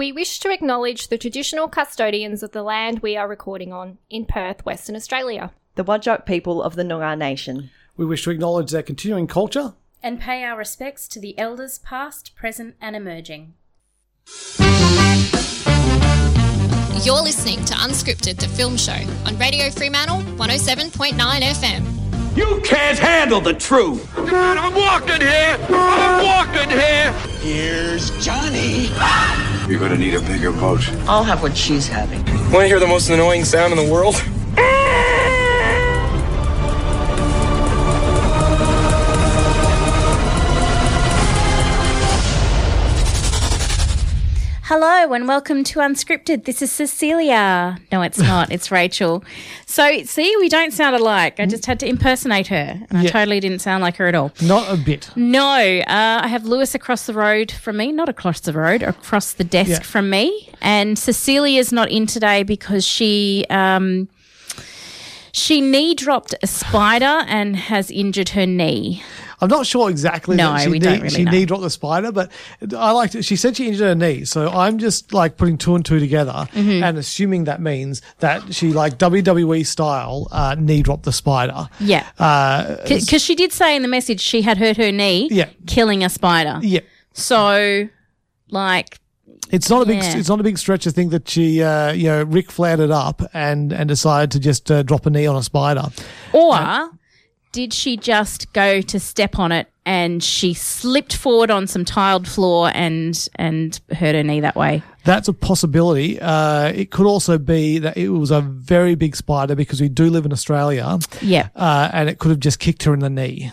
We wish to acknowledge the traditional custodians of the land we are recording on in Perth, Western Australia. The Whadjuk people of the Noongar Nation. We wish to acknowledge their continuing culture. and pay our respects to the elders past, present, and emerging. You're listening to Unscripted, the film show on Radio Fremantle 107.9 FM. You can't handle the truth. Man, I'm walking here. I'm walking here. Here's Johnny. Ah! You're gonna need a bigger boat. I'll have what she's having. Want to hear the most annoying sound in the world? Hello and welcome to Unscripted. This is Cecilia. No, it's not. It's Rachel. So, see, we don't sound alike. I just had to impersonate her, and I totally didn't sound like her at all. Not a bit. No, uh, I have Lewis across the road from me, not across the road, across the desk Yeah. from me. And Cecilia's not in today because she um, she knee dropped a spider and has injured her knee. I'm not sure exactly. No, that she we knee, don't really She know. knee dropped the spider, but I liked it. She said she injured her knee, so I'm just like putting two and two together Mm-hmm. and assuming that means that she like WWE style uh, knee dropped the spider. Yeah, Uh, because she did say in the message she had hurt her knee, Yeah. killing a spider. yeah. So, like, It's not a big. Yeah. It's not a big stretch to think that she, uh, you know, Rick flared it up and and decided to just uh, drop a knee on a spider. Or did she just go to step on it and she slipped forward on some tiled floor and and hurt her knee that way? That's a possibility. Uh, it could also be that it was a very big spider because we do live in Australia, Yeah. uh, and it could have just kicked her in the knee.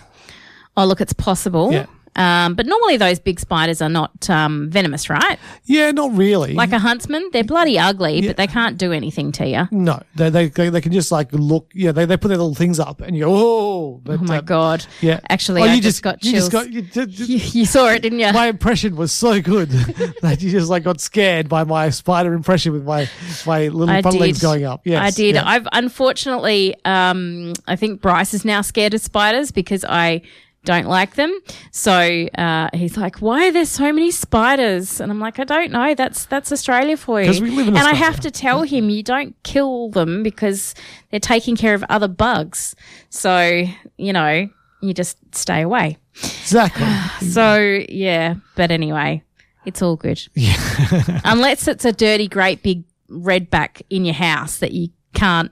Oh, look, it's possible. Yeah. Um, but normally those big spiders are not um, venomous, right? Yeah, not really. Like a huntsman, they're bloody ugly, but they can't do anything to you. No, they, they they they can just like look. Yeah, they, they put their little things up, and you go, oh, but, Oh my uh, god! Yeah, Actually, Oh, I you just, got you chills. just got. You, ju- you, you saw it, didn't you? my impression was so good that you just like got scared by my spider impression with my my little I front did. legs going up. Yes, I did. yeah. I've unfortunately, um, I think Bryce is now scared of spiders because I don't like them. So uh, he's like, "Why are there so many spiders?" And I'm like, "I don't know. That's that's Australia for you." 'Cause we live in and I have to tell him, you don't kill them because they're taking care of other bugs. So you know, you just stay away. exactly. So yeah, but anyway, it's all good. Unless it's a dirty, great big redback in your house that you can't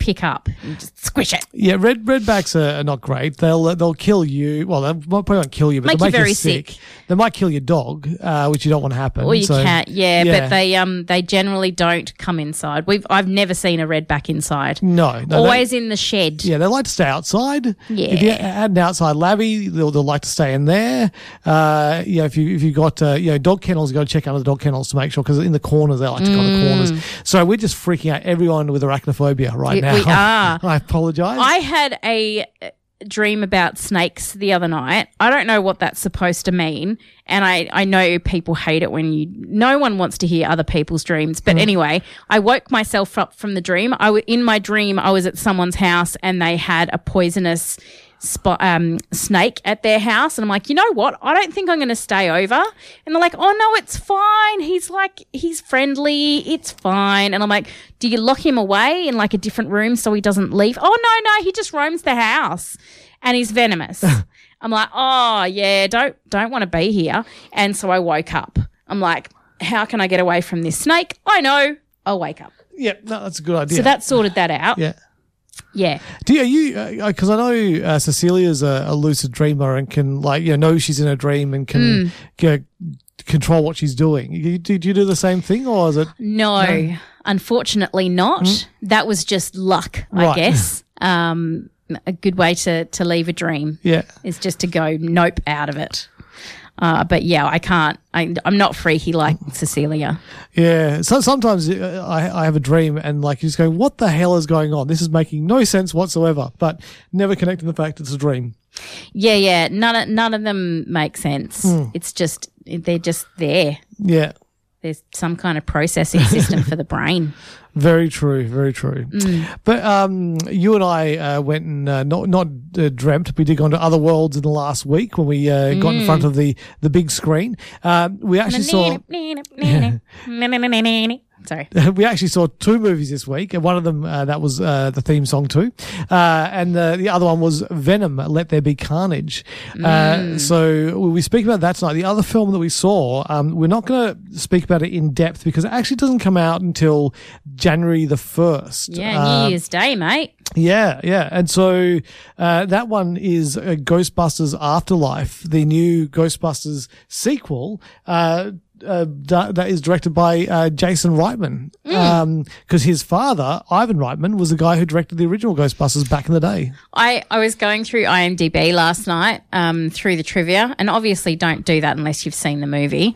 pick up. and just squish it. Yeah, red redbacks are, are not great. They'll uh, they'll kill you. Well, they probably won't kill you, but Make they'll you make very you sick. sick. They might kill your dog, uh, which you don't want to happen. Or you So, can't, yeah, yeah. but they um they generally don't come inside. We've I've never seen a redback inside. No, no Always They, in the shed. yeah, they like to stay outside. Yeah, If you had an outside labby, they'll, they'll like to stay in there. Uh, yeah, if you if you got uh, you know dog kennels, you got to check under the dog kennels to make sure because in the corners they like to go in the corners. So we're just freaking out everyone with arachnophobia right Mm. We- now. we are. I apologize. I had a uh, dream about snakes the other night. I don't know what that's supposed to mean. And I, I know people hate it when you, no one wants to hear other people's dreams. But anyway, I woke myself up from the dream. I w- in my dream, I was at someone's house and they had a poisonous sp- um, snake at their house. And I'm like, you know what? I don't think I'm going to stay over. And they're like, oh no, it's fine. He's like, he's friendly. It's fine. And I'm like, do you lock him away in like a different room so he doesn't leave? Oh no, no, he just roams the house and he's venomous. I'm like, oh yeah, don't, don't want to be here. And so I woke up. I'm like, how can I get away from this snake? I know. I'll wake up. yeah, no, that's a good idea. So that sorted that out. yeah. Yeah. Do you, you, because I know uh, Cecilia's a, a lucid dreamer and can like, you know, know she's in a dream and can Hmm. g- control what she's doing. You, do you do the same thing or is it? No, unfortunately not. That was just luck, I Right. guess. Um, a good way to, to leave a dream Yeah. is just to go nope out of it. Uh, but yeah, I can't. I, I'm not freaky like Cecilia. Yeah. So sometimes uh, I, I have a dream and like you just go, what the hell is going on? This is making no sense whatsoever, but never connecting the fact it's a dream. Yeah, yeah. None of none of them make sense. It's just they're just there. Yeah. There's some kind of processing system for the brain. Very true, very true. Mm. But um, you and I uh, went and uh, not not uh, dreamt. We did go into other worlds in the last week when we uh, got in Mm. front of the the big screen. Um, we actually saw Sorry. we actually saw two movies this week. and One of them uh, that was uh, the theme song too, uh, and the, the other one was Venom. Let there be carnage. Uh, so we speak about that tonight. The other film that we saw, um, we're not going to speak about it in depth because it actually doesn't come out until January the first. Yeah, Uh, New Year's Day, mate. yeah, yeah. And so uh, that one is uh, Ghostbusters Afterlife, the new Ghostbusters sequel. Uh, that, is directed by uh, Jason Reitman, because his father Ivan Reitman was the guy who directed the original Ghostbusters back in the day. I, I was going through IMDb last night um, through the trivia, and obviously don't do that unless you've seen the movie.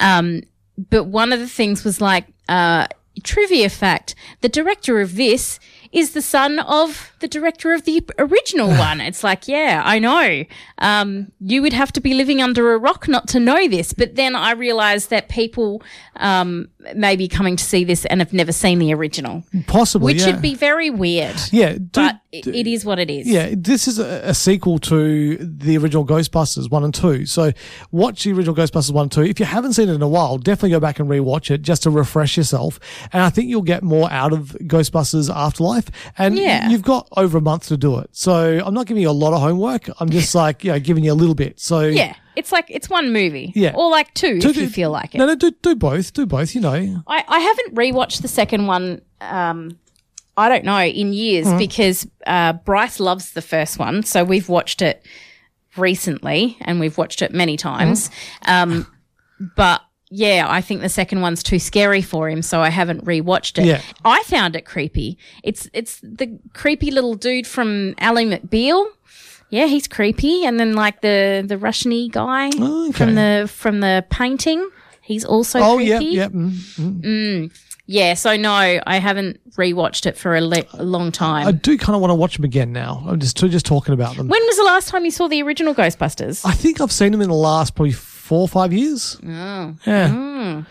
Um, but one of the things was like uh, trivia fact: the director of this is the son of the director of the original one. It's like, yeah, I know. Um, you would have to be living under a rock not to know this. But then I realized that people um, may be coming to see this and have never seen the original, Possibly, which yeah. would be very weird. yeah, do- But it, it is what it is. Yeah, this is a, a sequel to the original Ghostbusters 1 and 2. So watch the original Ghostbusters 1 and 2. If you haven't seen it in a while, definitely go back and rewatch it just to refresh yourself. And I think you'll get more out of Ghostbusters Afterlife. And Yeah. you've got over a month to do it. So I'm not giving you a lot of homework. I'm just like, you know, giving you a little bit. So Yeah, it's like it's one movie. Yeah. or like two Do- if you feel like it. No, no, do, do both. Do both, you know. I, I haven't rewatched the second one. Um, I don't know in years Mm-hmm. because uh, Bryce loves the first one, so we've watched it recently and we've watched it many times. Mm-hmm. Um, but yeah, I think the second one's too scary for him, so I haven't rewatched it. Yeah. I found it creepy. It's it's the creepy little dude from Ally McBeal. Yeah, he's creepy, and then like the the Russian guy Oh, okay. from the from the painting, he's also Oh, creepy. yeah, yeah. mm. Yeah, so no, I haven't rewatched it for a, le- a long time. I do kind of want to watch them again now. I'm just, just talking about them. when was the last time you saw the original Ghostbusters? I think I've seen them in the last probably four or five years. oh, Yeah.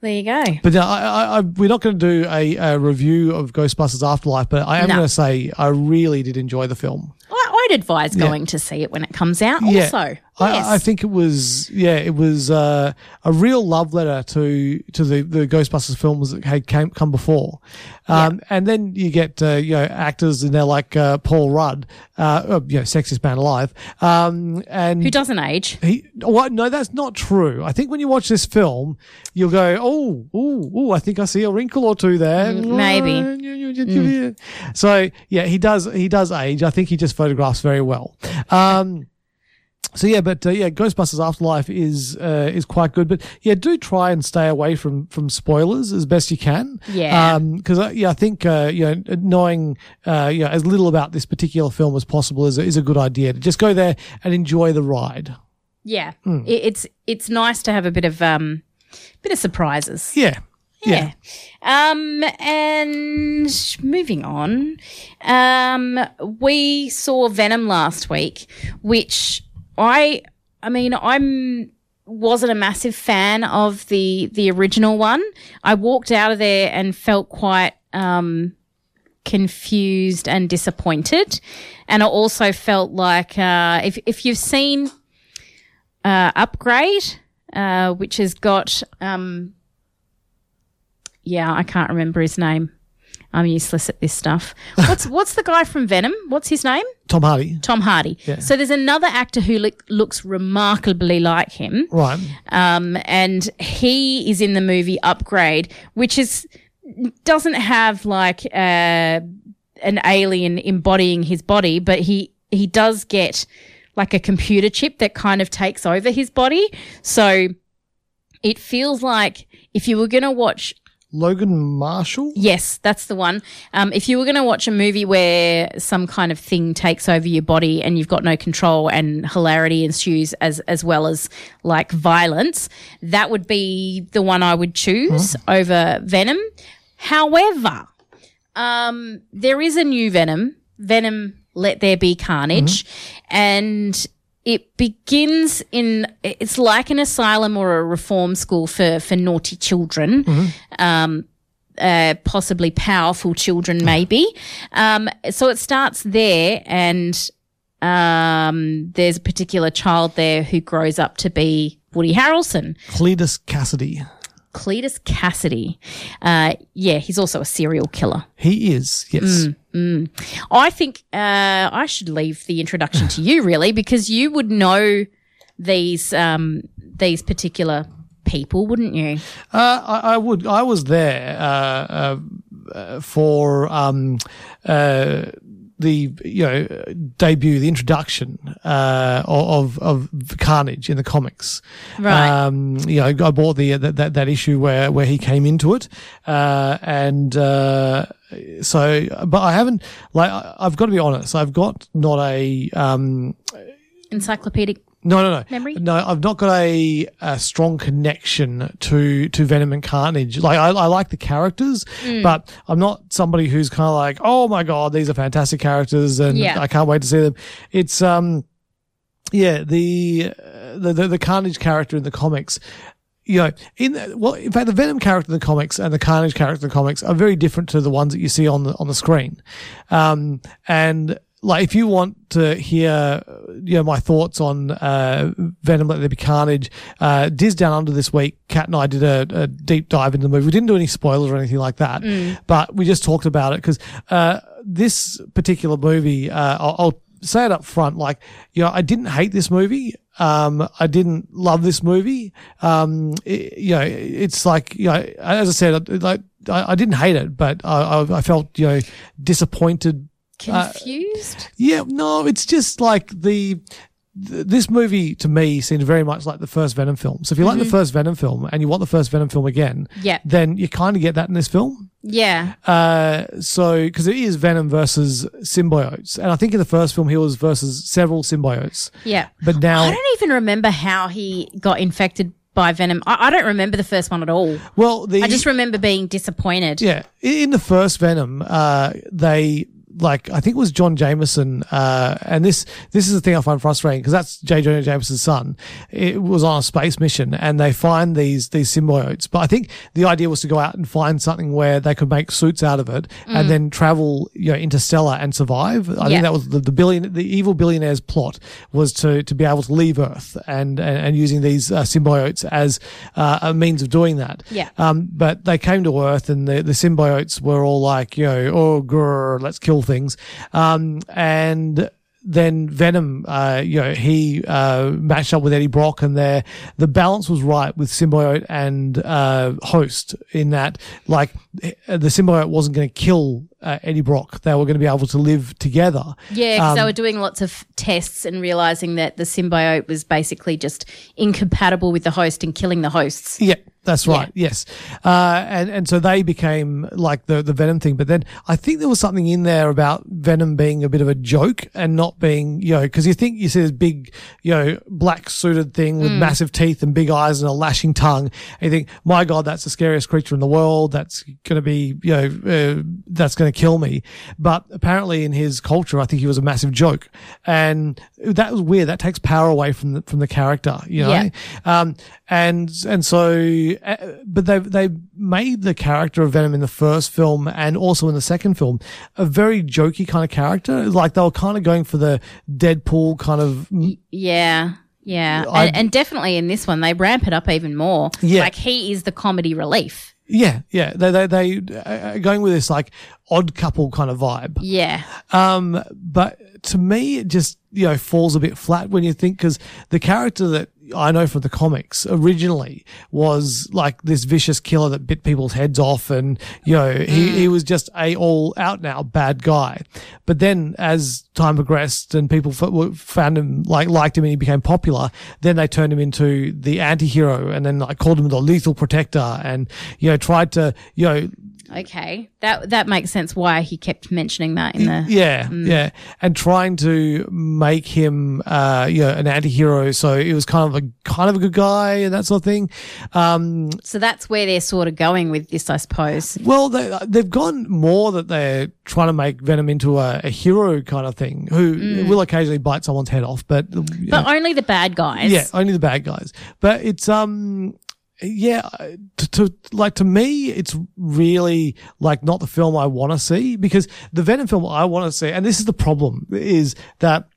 there you go. But uh, I, I, I, we're not going to do a, a review of Ghostbusters Afterlife, but I am No. going to say I really did enjoy the film. I, I'd advise going to see it when it comes out. Also, yes. I, I think it was yeah, it was uh, a real love letter to to the, the Ghostbusters films that had came come before, um, and then you get uh, you know actors in there like uh, Paul Rudd, uh, uh, you know sexiest man alive, um, and who doesn't age? he, well, no, that's not true. I think when you watch this film, you'll go, oh, oh, oh, I think I see a wrinkle or two there. Mm, maybe. So yeah, he does, he does age. I think he just photographs very well. Um, so yeah, but uh, yeah, Ghostbusters Afterlife is uh, is quite good. But yeah, do try and stay away from from spoilers as best you can. Yeah. Because uh, yeah, I think uh, you know knowing uh, you know as little about this particular film as possible is a, is a good idea. To just go there and enjoy the ride. Yeah, it, it's it's nice to have a bit of um, bit of surprises. Yeah. Yeah. Um, and moving on, um, we saw Venom last week, which I, I mean, I'm wasn't a massive fan of the the original one. I walked out of there and felt quite um confused and disappointed, and I also felt like uh, if if you've seen uh, Upgrade, uh, which has got um yeah, I can't remember his name. I'm useless at this stuff. What's what's the guy from Venom? What's his name? Tom Hardy. Tom Hardy. So there's another actor who look, looks remarkably like him, Right. um, and he is in the movie Upgrade, which is doesn't have like uh, an alien embodying his body, but he he does get like a computer chip that kind of takes over his body. So it feels like if you were going to watch Logan Marshall. Yes, that's the one. Um, if you were going to watch a movie where some kind of thing takes over your body and you've got no control and hilarity ensues as as well as like violence, that would be the one I would choose over Venom. However, um, there is a new Venom, Venom Let There Be Carnage, and it begins in it's like an asylum or a reform school for for naughty children. Um, uh, possibly powerful children, maybe. Um, so it starts there, and um, there's a particular child there who grows up to be Woody Harrelson. Cletus Cassidy. Cletus Cassidy. Uh, yeah, he's also a serial killer. He is, yes. I think uh, I should leave the introduction to you, really, because you would know these um, these particular people, wouldn't you? Uh, I, I would. I was there uh, uh, uh, for um, uh, the you know debut, the introduction uh, of of Carnage in the comics. Right. Um, you know, I bought the that, that that issue where where he came into it, uh, and. Uh, so, but I haven't like I've got to be honest. I've got not a um, Encyclopedic. No, no, no. Memory? No, I've not got a, a strong connection to to Venom and Carnage. Like I, I like the characters, Mm. but I'm not somebody who's kind of like, oh my god, these are fantastic characters, and Yeah. I can't wait to see them. It's um, yeah, the uh, the the, the Carnage character in the comics. You know, in the, well, in fact, the Venom character in the comics and the Carnage character in the comics are very different to the ones that you see on the on the screen. Um, and like, if you want to hear, you know, my thoughts on uh, Venom: Let There Be Carnage, uh, Diz Down Under this week, Kat and I did a, a deep dive into the movie. We didn't do any spoilers or anything like that, but we just talked about it because uh, this particular movie, uh, I'll, I'll say it up front, like, you know, I didn't hate this movie. Um, I didn't love this movie. Um, it- you know, it's like, you know, as I said, like, I, I didn't hate it, but I, I felt, you know, disappointed. Confused? Yeah, no, it's just like the, th- this movie to me seemed very much like the first Venom film. So if you like the first Venom film and you want the first Venom film again, Yeah. then you kind of get that in this film. yeah. Uh, so because it is Venom versus symbiotes, and I think in the first film he was versus several symbiotes, Yeah. but now, I don't even remember how he got infected by Venom. I, I don't remember the first one at all. well, the I just remember being disappointed. yeah in the first Venom, uh, they like I think it was John Jameson, uh, and this this is the thing I find frustrating because that's J. Jonah Jameson's son. It was on a space mission, and they find these these symbiotes. But I think the idea was to go out and find something where they could make suits out of it, and then travel you know interstellar and survive. I Yeah. think that was the, the billion the evil billionaire's plot was to to be able to leave Earth and and, and using these uh, symbiotes as uh, a means of doing that. Yeah. Um, but they came to Earth and the, the symbiotes were all like, you know, oh, grr, let's kill things. Um, and then Venom, uh, you know, he uh, matched up with Eddie Brock, and there the balance was right with symbiote and uh, host in that, like, eh, the symbiote wasn't going to kill uh, Eddie Brock; they were going to be able to live together. Yeah, because they Um, were doing lots of tests and realizing that the symbiote was basically just incompatible with the host and killing the hosts. Yeah, that's right. Yes, uh, and and so they became like the the Venom thing. But then I think there was something in there about Venom being a bit of a joke and not being you know because you think you see this big you know black suited thing with massive teeth and big eyes and a lashing tongue, and you think, my God, that's the scariest creature in the world. That's going to be you know uh, that's going to kill me. But apparently in his culture, I think he was a massive joke, and that was weird. That takes power away from the from the character, you know. Yeah. Um, and and so, uh, but they they made the character of Venom in the first film and also in the second film a very jokey kind of character. Like they were kind of going for the Deadpool kind of. Yeah. Yeah. And, and definitely in this one, they ramp it up even more. Yeah. Like he is the comedy relief. Yeah, yeah. They they they uh, going with this like odd couple kind of vibe. Yeah. Um, but to me, it just you know falls a bit flat when you think because the character that I know from the comics originally was like this vicious killer that bit people's heads off, and you know he he was just a all out now bad guy. But then as time progressed and people f- found him like liked him and he became popular, then they turned him into the anti-hero and then like called him the lethal protector and you know tried to you know Okay, that that makes sense. Why he kept mentioning that in the yeah, yeah, and trying to make him, uh, you know, an anti-hero. So it was kind of a kind of a good guy and that sort of thing. Um, So that's where they're sort of going with this, I suppose. well, they, they've gone more that they're trying to make Venom into a, a hero kind of thing, who will occasionally bite someone's head off, but Mm. But know, only the bad guys. yeah, only the bad guys. But it's um. Yeah, to, to like to me, it's really like not the film I want to see because the Venom film I want to see, and this is the problem, is that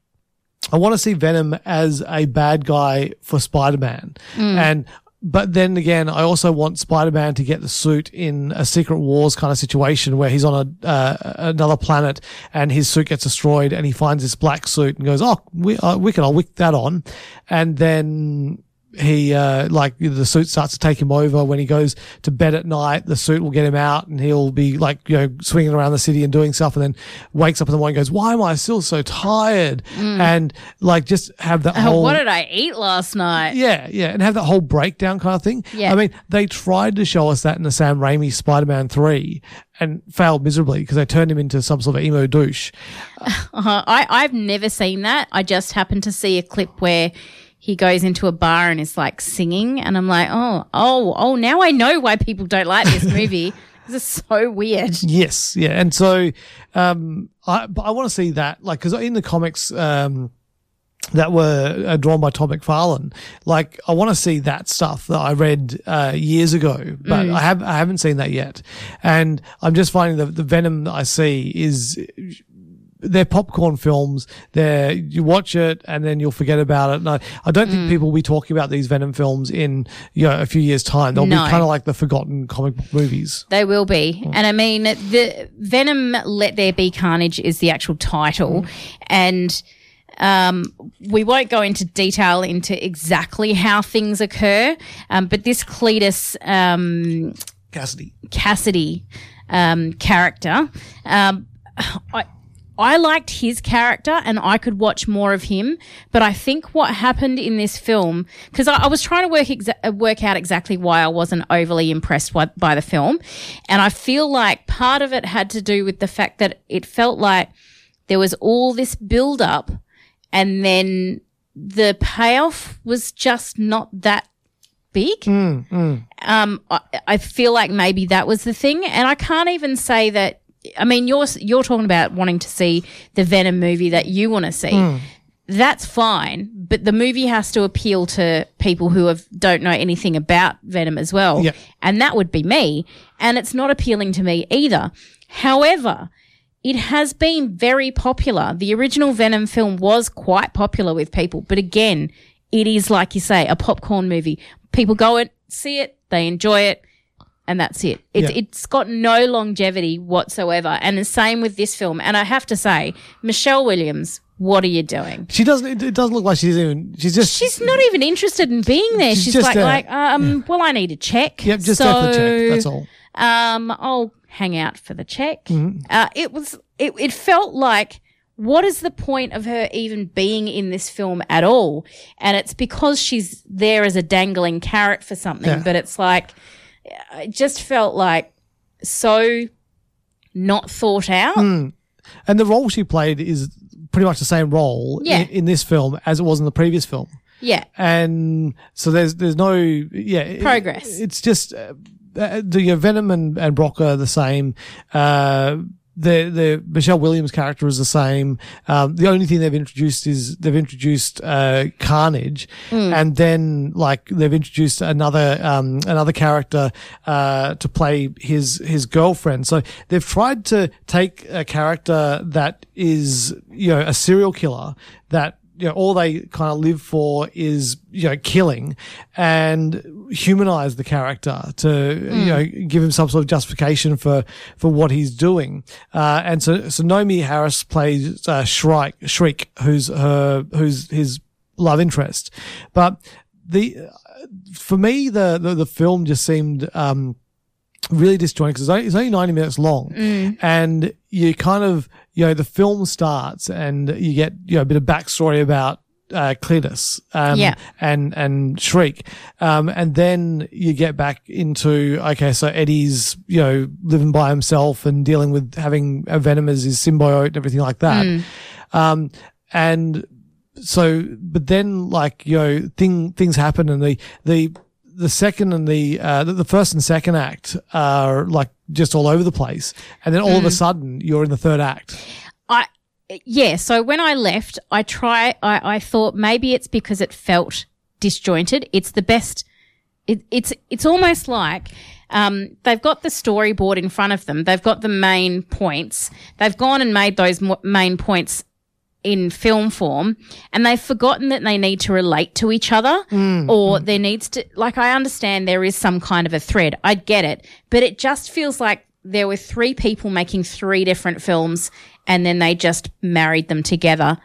I want to see Venom as a bad guy for Spider-Man. And, but then again, I also want Spider-Man to get the suit in a Secret Wars kind of situation where he's on a, uh, another planet and his suit gets destroyed and he finds this black suit and goes, Oh, we, uh, wicked, I'll wick that on. And then, he uh like the suit starts to take him over when he goes to bed at night the suit will get him out and he'll be like you know swinging around the city and doing stuff and then wakes up in the morning and goes why am i still so tired and like just have that Oh, whole what did I eat last night? yeah, yeah, and have that whole breakdown kind of thing. Yeah. I mean, they tried to show us that in the Sam Raimi Spider-Man three, and failed miserably because they turned him into some sort of emo douche. Uh-huh. I I've never seen that. I just happened to see a clip where he goes into a bar and is like singing, and I'm like, oh, oh, oh! Now I know why people don't like this movie. this is so weird. Yes, yeah, and so um, I but I want to see that like because in the comics. Um, that were uh, drawn by Todd McFarlane. Like, I want to see that stuff that I read uh, years ago, but I have I haven't seen that yet. And I'm just finding that the Venom that I see is they're popcorn films. They're you watch it and then you'll forget about it. And I, I don't think people will be talking about these Venom films in you know a few years time. They'll No. be kind of like the forgotten comic book movies. They will be. And I mean, the Venom Let There Be Carnage is the actual title. And um, we won't go into detail into exactly how things occur. Um, but this Cletus um, Cassidy. Cassidy um, character, um, I. I liked his character and I could watch more of him, but I think what happened in this film, because I, I was trying to work exa- work out exactly why I wasn't overly impressed by, by the film, and I feel like part of it had to do with the fact that it felt like there was all this build up, and then the payoff was just not that big. Um, I, I feel like maybe that was the thing, and I can't even say that. I mean, you're you're talking about wanting to see the Venom movie that you want to see. Hmm. That's fine, but the movie has to appeal to people who have don't know anything about Venom as well, Yep. and that would be me. And it's not appealing to me either. However, it has been very popular. The original Venom film was quite popular with people, but again, it is like you say, a popcorn movie. People go and see it, they enjoy it, and that's it. It's Yeah. it's got no longevity whatsoever. And the same with this film. And I have to say, Michelle Williams, what are you doing? She doesn't. It, doesn't look like she's even. She's just. She's not even interested in being there. She's She's, just like, there. like, um, well, I need a check. Yep, just so, the check. That's all. um, I'll hang out for the check. Mm-hmm. Uh, it was, it, it felt like, what is the point of her even being in this film at all? And it's because she's there as a dangling carrot for something, Yeah. but it's like, it just felt like so not thought out. Mm. And the role she played is pretty much the same role Yeah. in, in this film as it was in the previous film. Yeah. And so there's there's no yeah it- Progress. it's just uh, uh, the uh, Venom and and Brock are the same. Uh, the the Michelle Williams character is the same. Um, the only thing they've introduced is they've introduced uh, Carnage, and then like they've introduced another um, another character uh, to play his his girlfriend. So they've tried to take a character that is you know a serial killer that you know, all they kind of live for is, you know, killing and humanize the character to, you know, give him some sort of justification for, for what he's doing. Uh, and so, so Naomie Harris plays, uh, Shrike, Shriek, who's her, who's his love interest. But the, for me, the, the, the film just seemed, um, really disjointed because it's only, it's only 90 minutes long and you kind of you know the film starts and you get you know a bit of backstory about uh, Cletus, um, Yeah. and and Shriek, um, and then you get back into okay, so Eddie's you know living by himself and dealing with having a Venom as his symbiote and everything like that, um, and so but then like you know thing things happen and the the the second and the uh the, the first and second act are like just all over the place and then all of a sudden you're in the third act I yeah. So when I left, I try. I, I thought maybe it's because it felt disjointed. It's the best. It, it's it's almost like um, they've got the storyboard in front of them. They've got the main points. They've gone and made those mo- main points in film form and they've forgotten that they need to relate to each other mm. or mm. there needs to like I understand there is some kind of a thread. I get it, but it just feels like there were three people making three different films and then they just married them together.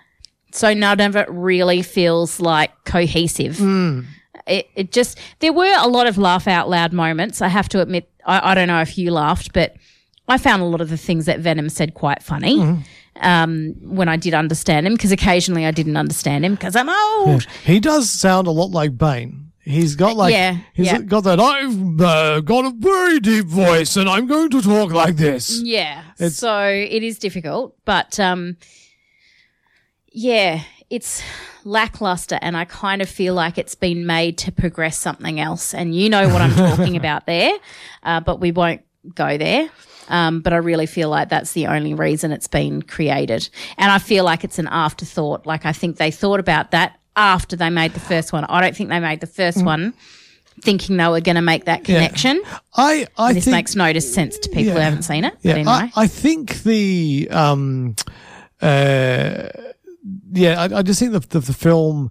So none of it really feels like cohesive. Mm. It, it just there were a lot of laugh out loud moments. I have to admit, I, I don't know if you laughed, but I found a lot of the things that Venom said quite funny mm-hmm. Um, when I did understand him, because occasionally I didn't understand him because I'm old. he does sound a lot like bane He's got like, Yeah, he's yeah. got that. I've uh, got a very deep voice, and I'm going to talk like this. Yeah. It's- so it is difficult, but um, yeah, it's lackluster, and I kind of feel like it's been made to progress something else. And you know what I'm talking about there, uh, but we won't go there. Um, but I really feel like that's the only reason it's been created. And I feel like it's an afterthought. Like I think they thought about that after they made the first one. I don't think they made the first one thinking they were going to make that connection. I, I This think makes no sense to people who haven't seen it. Yeah, but anyway. I, I think the um, uh, yeah, I, I just think the, the the film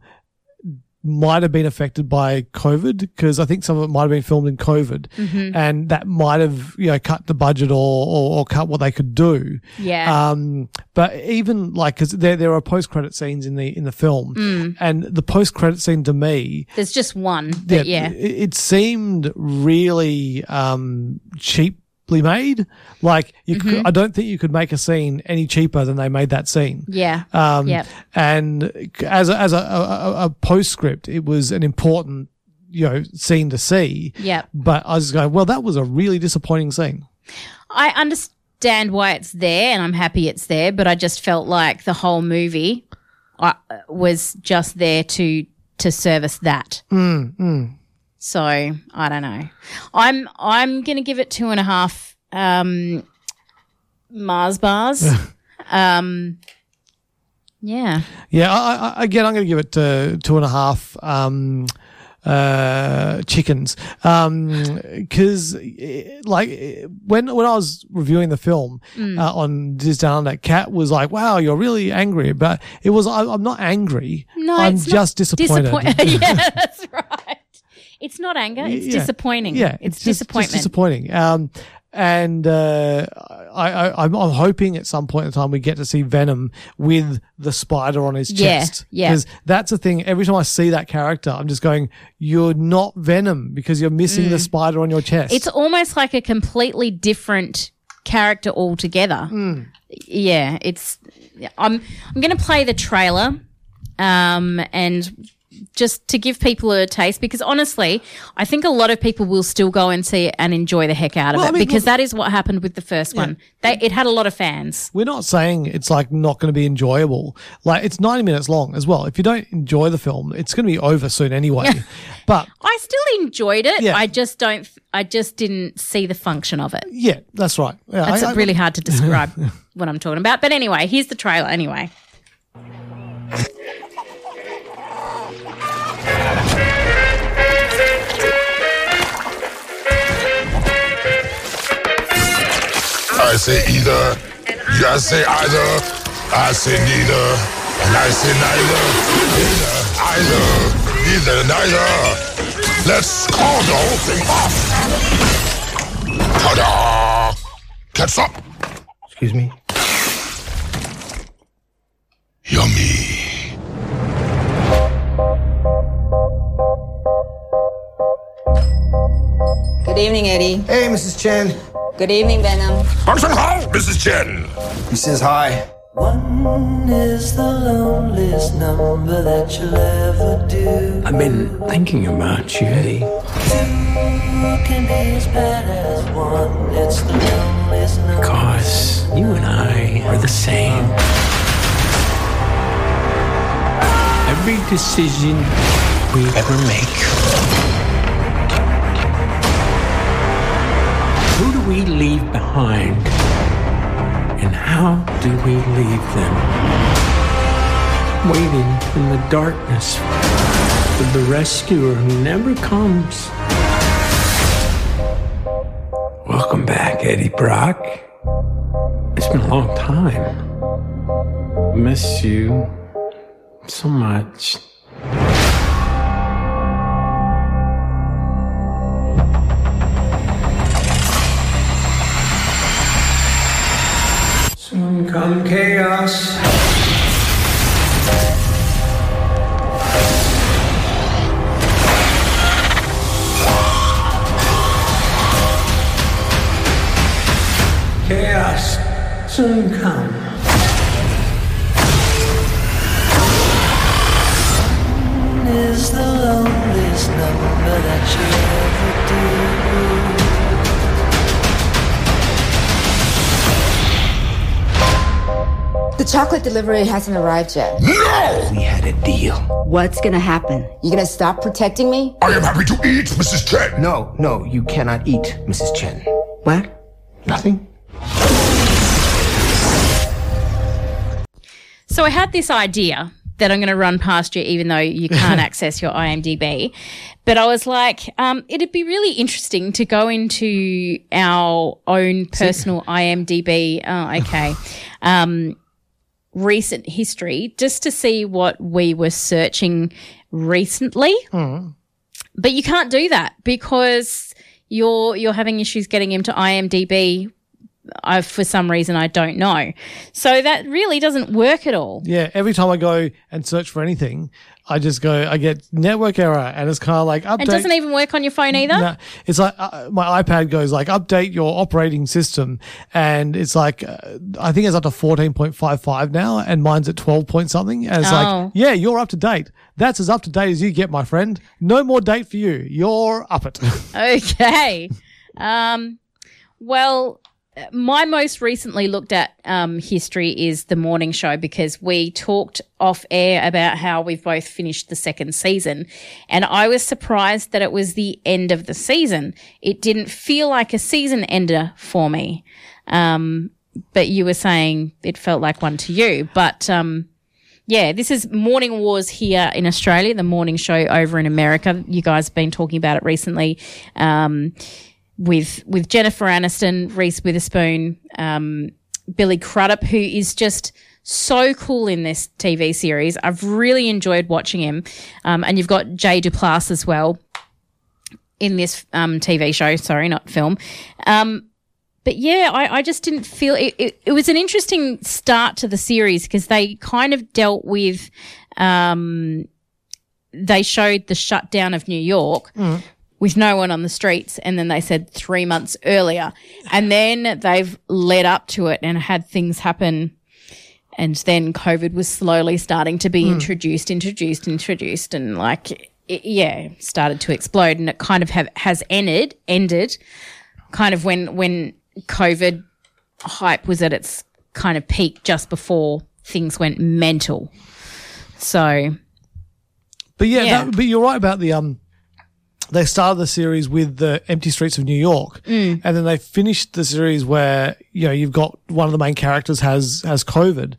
might have been affected by COVID because I think some of it might have been filmed in COVID, Mm-hmm. and that might have you know cut the budget or or, or cut what they could do. Yeah. Um, but even like because there there are post credit scenes in the in the film, Mm. and the post credit scene to me There's just one, but yeah. it, it seemed really um, cheaply made. Like you, Mm-hmm. could, I don't think you could make a scene any cheaper than they made that scene. Yeah. Um, Yep. And as a, as a, a, a postscript, it was an important you know scene to see. Yep. But I was going, well, that was a really disappointing scene. I understand why it's there and I'm happy it's there, but I just felt like the whole movie uh, was just there to to service that. So I don't know. I'm I'm gonna give it two and a half um, Mars bars. um, yeah. Yeah, I, I, again, I'm going to give it uh, two and a half um, uh, chickens Um, because, like, eh, when when I was reviewing the film Mm. uh, on Diz Down, that Kat was like, "Wow, you're really angry," but it was I, I'm not angry. No, I'm just disappointed. Disappoint- yeah, that's right. It's not anger. It's Yeah. disappointing. Yeah, it's, just- just disappointment. disappointing. Um, and uh, I, I, I'm, I'm hoping at some point in time we get to see Venom with the spider on his Yeah, chest. yeah. Because that's the thing. Every time I see that character, I'm just going, "You're not Venom because you're missing Mm. the spider on your chest." It's almost like a completely different character altogether. Yeah, it's. I'm. I'm going to play the trailer, um, and just to give people a taste, because honestly, I think a lot of people will still go and see it and enjoy the heck out of Well, it, I mean, because look- that is what happened with the first one. They, it had a lot of fans. We're not saying it's like not going to be enjoyable. Like it's 90 minutes long as well. If you don't enjoy the film, it's going to be over soon anyway. but I still enjoyed it. Yeah. I just don't. I just didn't see the function of it. yeah, that's right. Yeah, That's I- I- really hard to describe what I'm talking about. But anyway, here's the trailer. Anyway. I say either. You guys say either. I say neither. And I say neither. Neither, either. Neither, neither. Let's call the whole thing off. Ta-da! Catch up. Excuse me. Yummy. Good evening, Eddie. Hey, Mrs. Chen. Good evening, Venom. Function Hall, Mrs. Chen. He says hi. One is the loneliest number that you'll ever do. I've been thinking about you, Eddie. Two can be as bad as one. It's the loneliest number. Cause you and I are the same. Every decision we ever make. Who do we leave behind? And how do we leave them? Waiting in the darkness for the rescuer who never comes. Welcome back, Eddie Brock. It's been a long time. Miss you so much. Come chaos. Chaos soon come. One is the loneliest number that you'll ever do. The chocolate delivery hasn't arrived yet. No! We had a deal. What's gonna happen? You gonna stop protecting me? I am happy to eat, Mrs. Chen. No, no, you cannot eat, Mrs. Chen. What? Nothing? So I had this idea that I'm going to run past you, even though you can't access your IMDb. But I was like, um, it'd be really interesting to go into our own personal IMDb. Oh, okay. Um, recent history just to see what we were searching recently. Hmm. But you can't do that because you're you're having issues getting into IMDb. I, for some reason, I don't know. So that really doesn't work at all. Yeah, every time I go and search for anything, I just go, I get network error, and it's kind of like update. It doesn't even work on your phone either. No, it's like uh, my iPad goes like update your operating system, and it's like uh, I think it's up to fourteen point five five now, and mine's at twelve point something. And it's Oh. like, yeah, you're up to date. That's as up to date as you get, my friend. No more date for you. You're up it. Okay. Um, well, my most recently looked at um, history is the morning show because we talked off air about how we've both finished the second season. And I was surprised that it was the end of the season. It didn't feel like a season ender for me. Um, but you were saying it felt like one to you. But um, yeah, this is Morning Wars here in Australia, the morning show over in America. You guys have been talking about it recently. Um, with with Jennifer Aniston, Reese Witherspoon, um, Billy Crudup, who is just so cool in this TV series. I've really enjoyed watching him, um, and you've got Jay Duplass as well in this um, TV show. Sorry, not film. Um, but yeah, I, I just didn't feel it, it. It was an interesting start to the series because they kind of dealt with. Um, they showed the shutdown of New York with no one on the streets, and then they said three months earlier, and then they've led up to it and had things happen. And then COVID was slowly starting to be introduced, introduced, introduced, and like, it, yeah, started to explode. And it kind of have, has ended, ended kind of when, when COVID hype was at its kind of peak just before things went mental. So, But yeah, Yeah. That, but you're right about the um. They started the series with the empty streets of New York, Mm. and then they finished the series where you know you've got one of the main characters has has COVID,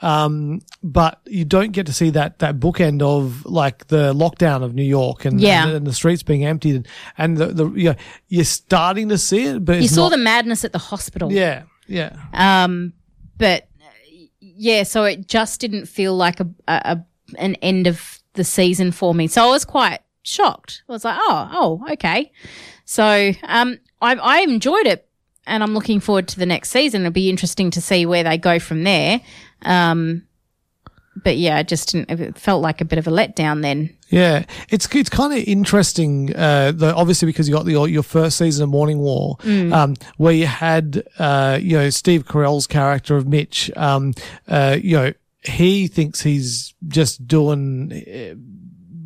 um, but you don't get to see that that bookend of like the lockdown of New York and Yeah. and, the streets being emptied and the the you know, you're starting to see it, but you saw not, the madness at the hospital. yeah yeah Um, but yeah, so it just didn't feel like a, a an end of the season for me. So I was quite shocked. I was like, oh, oh, okay. So um, I, I enjoyed it, and I'm looking forward to the next season. It'll be interesting to see where they go from there. Um, but yeah, I just didn't, it felt like a bit of a letdown then. Yeah, it's it's kind of interesting, uh, though. Obviously, because you got the, your your first season of Morning War, Mm. um, where you had uh, you know Steve Carell's character of Mitch. Um, uh, you know, he thinks he's just doing.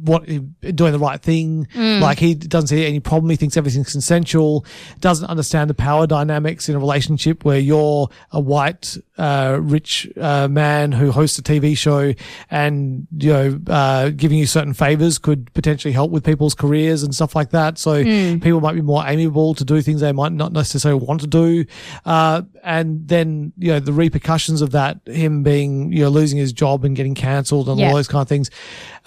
What doing the right thing. Mm. like he doesn't see any problem. He thinks everything's consensual. Doesn't understand the power dynamics in a relationship where you're a white uh, rich uh, man who hosts a TV show and you know uh, giving you certain favors could potentially help with people's careers and stuff like that so Mm. people might be more amiable to do things they might not necessarily want to do uh, and then you know the repercussions of that him being you know losing his job and getting cancelled and Yeah. all those kind of things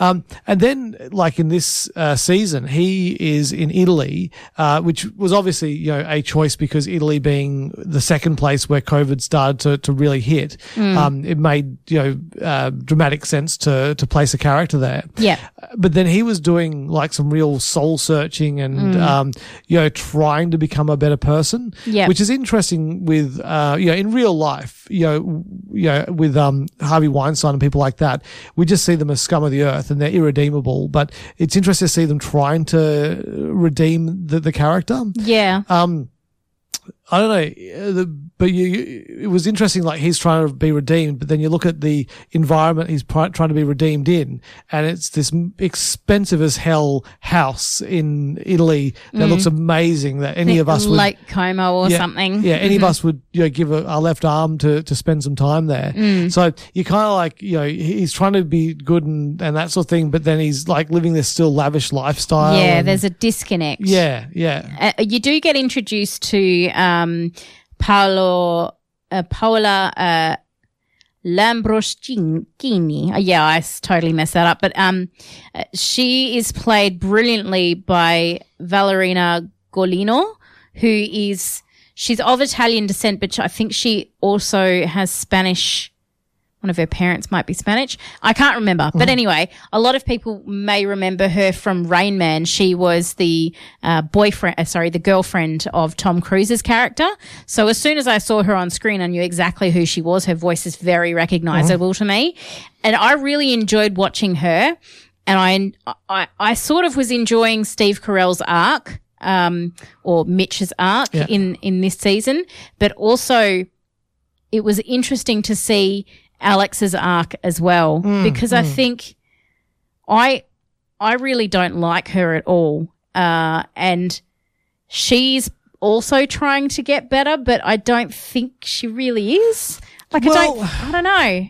um, and then, like in this uh, season, he is in Italy, uh, which was obviously you know a choice because Italy being the second place where COVID started to, to really hit, Mm. um, it made you know uh, dramatic sense to to place a character there. Yeah. But then he was doing like some real soul searching and Mm. um, you know trying to become a better person, Yeah. which is interesting with uh, you know in real life, you know, you know with um, Harvey Weinstein and people like that, we just see them as scum of the earth and they're irredeemable. But it's interesting to see them trying to redeem the, the character. Yeah. Um, I don't know, uh, the, but you, you, it was interesting. Like he's trying to be redeemed, but then you look at the environment he's trying to be redeemed in, and it's this expensive as hell house in Italy that Mm. looks amazing. That any of us would, Lake Como or yeah, something. Yeah, any Mhm. of us would you know, give a, our left arm to, to spend some time there. Mm. So you kind of like, you know, he's trying to be good and, and that sort of thing, but then he's like living this still lavish lifestyle. Yeah, and- there's a disconnect. Yeah, yeah. Uh, you do get introduced to um, Paolo, uh, Paola uh, Lambroschini. Uh, yeah, I totally messed that up. But um, uh, she is played brilliantly by Valeria Golino, who is she's of Italian descent, but I think she also has Spanish one of her parents might be Spanish. I can't remember. But Mhm. anyway, a lot of people may remember her from Rain Man. She was the uh, boyfriend, uh, sorry, the girlfriend of Tom Cruise's character. So as soon as I saw her on screen, I knew exactly who she was. Her voice is very recognizable to me. And I really enjoyed watching her. And I, I, I sort of was enjoying Steve Carell's arc, um, or Mitch's arc Yeah. in, in this season, but also it was interesting to see Alex's arc as well Mm, because I mm. think I I really don't like her at all. Uh, and she's also trying to get better, but I don't think she really is. Like I don't I don't know.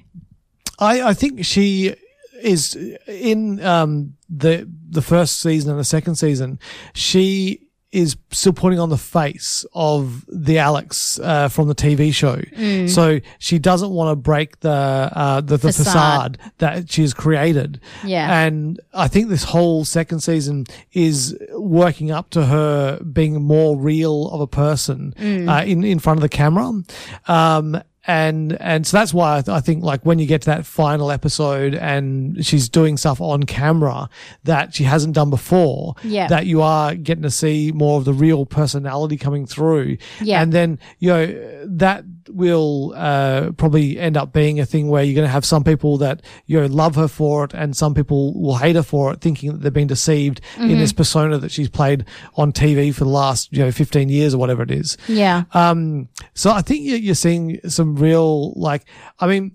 I, I think she is in um, the the first season and the second season. She is still putting on the face of the Alex uh, from the TV show. Mm. So she doesn't want to break the uh, the, the Facade. facade that has created. Yeah. And I think this whole second season is working up to her being more real of a person Mm. uh, in in front of the camera. Um, and and so that's why I, th- I think like when you get to that final episode and she's doing stuff on camera that she hasn't done before, Yeah. that you are getting to see more of the real personality coming through. Yeah. And then, you know, that will uh, probably end up being a thing where you're going to have some people that, you know, love her for it and some people will hate her for it, thinking that they've been deceived in Mhm. this persona that she's played on TV for the last, you know, 15 years or whatever it is. Yeah. Um, so I think you're, seeing some real, like, I mean,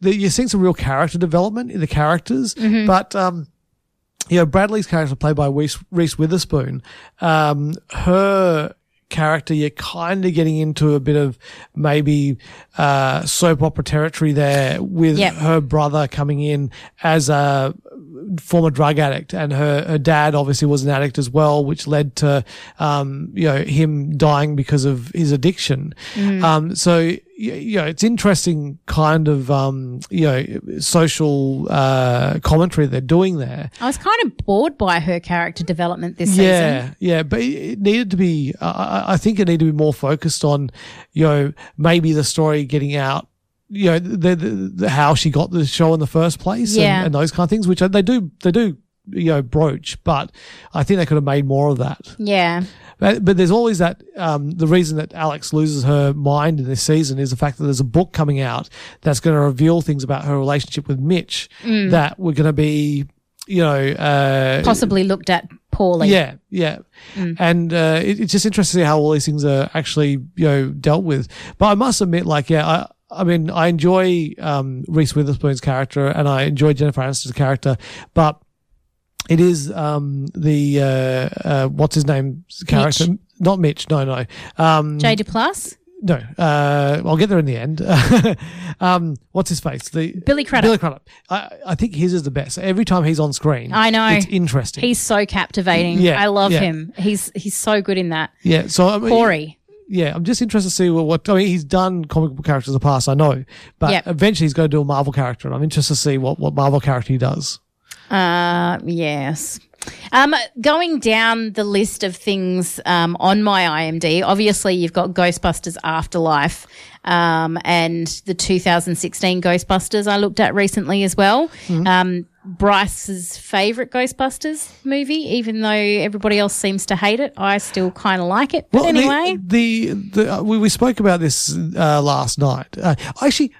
you're seeing some real character development in the characters, Mhm. but, um, you know, Bradley's character played by Reese, Reese Witherspoon, um, her character, you're kind of getting into a bit of maybe, uh, soap opera territory there with Yep. her brother coming in as a former drug addict and her, her dad obviously was an addict as well, which led to, um, you know, him dying because of his addiction. Mhm. Um, so, you know, it's interesting kind of, um, you know, social, uh, commentary they're doing there. I was kind of bored by her character development this Yeah, season. yeah, yeah, but it needed to be. I- I, I think it needed to be more focused on, you know, maybe the story getting out. You know, the, the, the how she got the show in the first place, Yeah. and, and those kind of things, which they do they do you know broach, but I think they could have made more of that. Yeah. But, but there's always that um, the reason that Alex loses her mind in this season is the fact that there's a book coming out that's going to reveal things about her relationship with Mitch Mm. that were going to be, you know, uh, Possibly looked at poorly. yeah, yeah. Mm. And uh, it, it's just interesting to see how all these things are actually, you know, dealt with. But I must admit, like, yeah, I, I mean, I enjoy um, Reese Witherspoon's character and I enjoy Jennifer Aniston's character, but it is um, the uh, uh, what's his name character, not Mitch. No, no. Um, J Plus. no, uh, I'll get there in the end. um, what's his face? The Billy Crudup. Billy Crudup. I, I think his is the best. Every time he's on screen, I know. it's interesting. He's so captivating. Yeah, I love yeah. him. He's he's so good in that. Yeah, so I mean, Cory. Yeah, I'm just interested to see what, what I mean. He's done comic book characters in the past, I know, but Yep. eventually he's going to do a Marvel character, and I'm interested to see what what Marvel character he does. Uh, yes. Um, going down the list of things um, on my IMD, obviously you've got Ghostbusters Afterlife um, and the 2016 Ghostbusters I looked at recently as well. Mm-hmm. Bryce's favorite Ghostbusters movie, even though everybody else seems to hate it, I still kind of like it. But Well, anyway, the the, the uh, we, we spoke about this uh, last night. Uh, actually.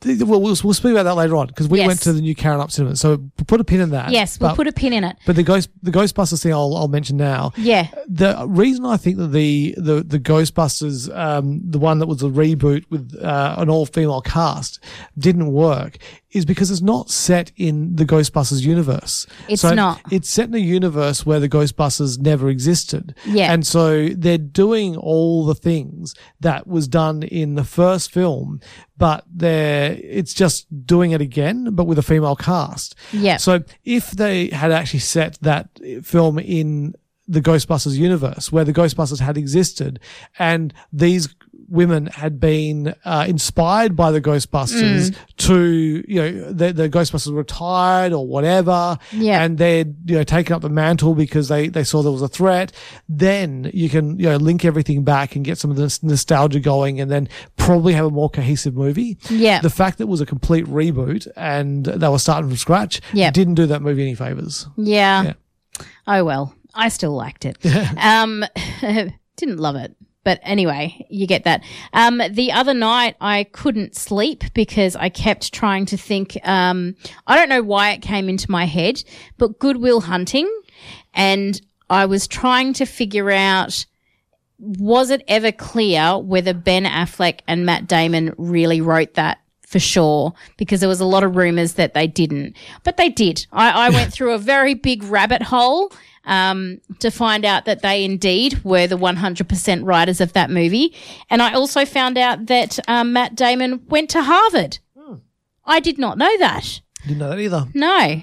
the- Well, we'll, we'll speak about that later on because we Yes. went to the new Karrinyup cinema. So put a pin in that. yes, we'll But- put a pin in it. But the ghost, the Ghostbusters thing, I'll, I'll mention now. Yeah. The reason I think that the the the Ghostbusters, um, the one that was a reboot with uh, an all female cast, didn't work, is because it's not set in the Ghostbusters universe. It's So not. It's set in a universe where the Ghostbusters never existed. Yeah. And so they're doing all the things that was done in the first film, but they're it's just doing it again, but with a female cast. Yeah. So if they had actually set that film in the Ghostbusters universe where the Ghostbusters had existed and these women had been uh, inspired by the Ghostbusters Mm. to, you know, the, the Ghostbusters retired or whatever. Yeah. And they'd, you know, taken up the mantle because they, they saw there was a threat. Then you can, you know, link everything back and get some of this nostalgia going and then probably have a more cohesive movie. Yeah. The fact that it was a complete reboot and they were starting from scratch Yeah. didn't do that movie any favors. Yeah. Yeah. Oh well, I still liked it. um, didn't love it, but anyway, you get that. Um, the other night I couldn't sleep because I kept trying to think. Um, I don't know why it came into my head, but Good Will Hunting, and I was trying to figure out. Was it ever clear whether Ben Affleck and Matt Damon really wrote that for sure because there was a lot of rumors that they didn't, but they did. I, I went through a very big rabbit hole um, to find out that they indeed were the 100% writers of that movie. And I also found out that um, Matt Damon went to Harvard. I did not know that. Didn't know that either. No.